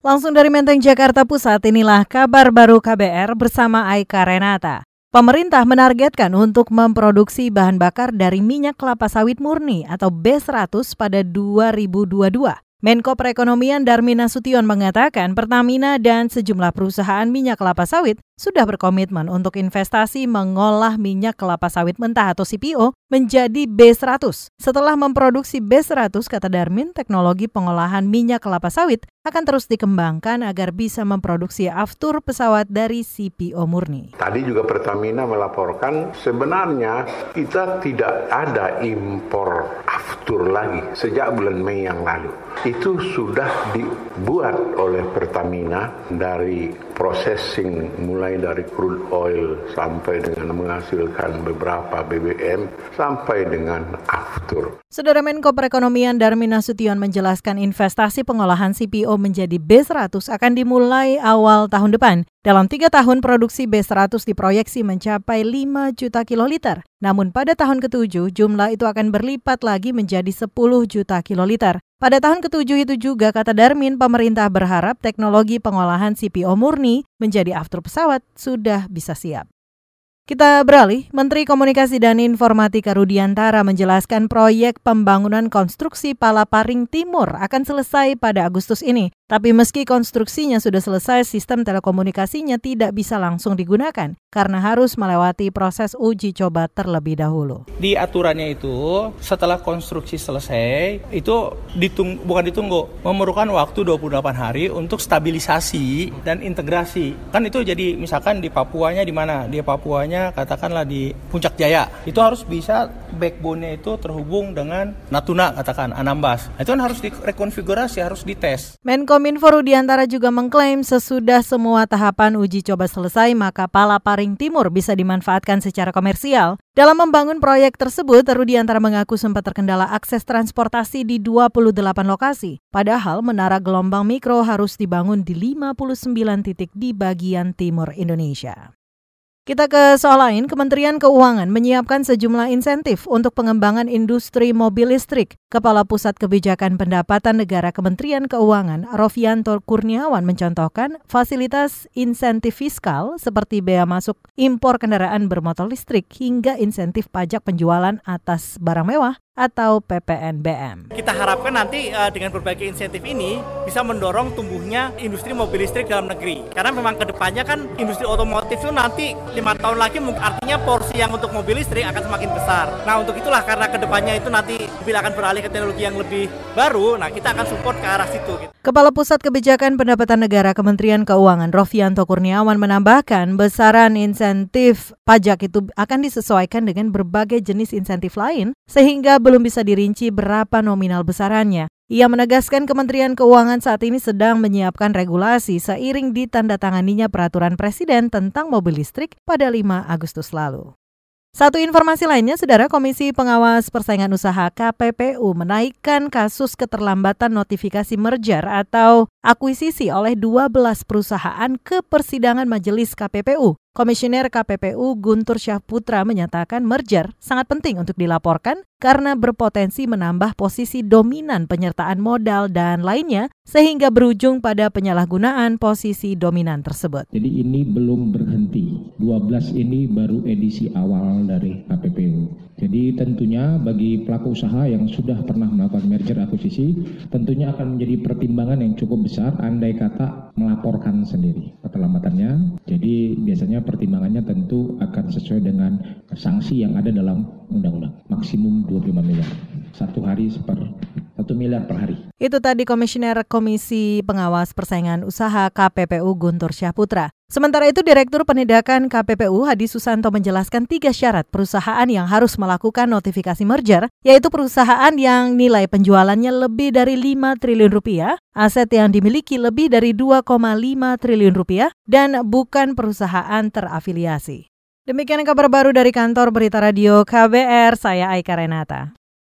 Langsung dari Menteng Jakarta Pusat, inilah kabar baru KBR bersama Aika Renata. Pemerintah menargetkan untuk memproduksi bahan bakar dari minyak kelapa sawit murni atau B100 pada 2022. Menko Perekonomian Darmin Nasution mengatakan Pertamina dan sejumlah perusahaan minyak kelapa sawit sudah berkomitmen untuk investasi mengolah minyak kelapa sawit mentah atau CPO menjadi B100. Setelah memproduksi B100, kata Darmin, teknologi pengolahan minyak kelapa sawit akan terus dikembangkan agar bisa memproduksi aftur pesawat dari CPO murni. Tadi juga Pertamina melaporkan sebenarnya kita tidak ada impor aftur lagi sejak bulan Mei yang lalu. Itu sudah dibuat oleh Pertamina dari processing mulai dari crude oil sampai dengan menghasilkan beberapa BBM sampai dengan aftur. Saudara Menko Perekonomian Darmin Nasution menjelaskan investasi pengolahan CPO menjadi B100 akan dimulai awal tahun depan. Dalam tiga tahun produksi B100 diproyeksi mencapai 5 juta kiloliter. Namun pada tahun ketujuh jumlah itu akan berlipat lagi menjadi 10 juta kiloliter. Pada tahun ketujuh itu juga, kata Darmin, pemerintah berharap teknologi pengolahan CPO murni menjadi after pesawat sudah bisa siap. Kita beralih, Menteri Komunikasi dan Informatika Rudiantara menjelaskan proyek pembangunan konstruksi Palaparing Timur akan selesai pada Agustus ini. Tapi meski konstruksinya sudah selesai, sistem telekomunikasinya tidak bisa langsung digunakan karena harus melewati proses uji coba terlebih dahulu. Di aturannya itu, setelah konstruksi selesai, itu ditung bukan ditunggu, memerlukan waktu 28 hari untuk stabilisasi dan integrasi. Kan itu jadi misalkan di Papuanya di mana? Di Papuanya katakanlah di Puncak Jaya. Itu harus bisa backbone-nya itu terhubung dengan Natuna katakan Anambas. Itu kan harus direkonfigurasi, harus dites. Menko Kominfo Rudiantara juga mengklaim sesudah semua tahapan uji coba selesai maka Palaparing Timur bisa dimanfaatkan secara komersial. Dalam membangun proyek tersebut, Rudiantara mengaku sempat terkendala akses transportasi di 28 lokasi. Padahal menara gelombang mikro harus dibangun di 59 titik di bagian timur Indonesia. Kita ke soal lain, Kementerian Keuangan menyiapkan sejumlah insentif untuk pengembangan industri mobil listrik. Kepala Pusat Kebijakan Pendapatan Negara Kementerian Keuangan, Rofianto Kurniawan mencontohkan fasilitas insentif fiskal seperti bea masuk impor kendaraan bermotor listrik hingga insentif pajak penjualan atas barang mewah atau PPNBM. Kita harapkan nanti uh, dengan berbagai insentif ini bisa mendorong tumbuhnya industri mobil listrik dalam negeri. Karena memang ke depannya kan industri otomotif itu nanti lima tahun lagi artinya porsi yang untuk mobil listrik akan semakin besar. Nah untuk itulah karena ke depannya itu nanti mobil akan beralih ke teknologi yang lebih baru, nah kita akan support ke arah situ. Kepala Pusat Kebijakan Pendapatan Negara Kementerian Keuangan Rofianto Kurniawan menambahkan besaran insentif pajak itu akan disesuaikan dengan berbagai jenis insentif lain sehingga belum bisa dirinci berapa nominal besarannya. Ia menegaskan Kementerian Keuangan saat ini sedang menyiapkan regulasi seiring ditandatanganinya peraturan Presiden tentang mobil listrik pada 5 Agustus lalu. Satu informasi lainnya, Saudara Komisi Pengawas Persaingan Usaha KPPU menaikkan kasus keterlambatan notifikasi merger atau akuisisi oleh 12 perusahaan ke persidangan Majelis KPPU. Komisioner KPPU Guntur Syahputra menyatakan merger sangat penting untuk dilaporkan karena berpotensi menambah posisi dominan penyertaan modal dan lainnya sehingga berujung pada penyalahgunaan posisi dominan tersebut. Jadi ini belum berhenti. 12 ini baru edisi awal dari KPPU. Jadi tentunya bagi pelaku usaha yang sudah pernah melakukan merger akuisisi, tentunya akan menjadi pertimbangan yang cukup besar andai kata melaporkan sendiri keterlambatannya. Jadi biasanya pertimbangannya tentu akan sesuai dengan sanksi yang ada dalam undang-undang, maksimum 25 miliar. Satu hari per satu miliar per hari. Itu tadi Komisioner Komisi Pengawas Persaingan Usaha KPPU Guntur Syahputra. Sementara itu Direktur Penindakan KPPU Hadi Susanto menjelaskan tiga syarat perusahaan yang harus melakukan notifikasi merger, yaitu perusahaan yang nilai penjualannya lebih dari 5 triliun rupiah, aset yang dimiliki lebih dari 2,5 triliun rupiah, dan bukan perusahaan terafiliasi. Demikian kabar baru dari kantor Berita Radio KBR, saya Aika Renata.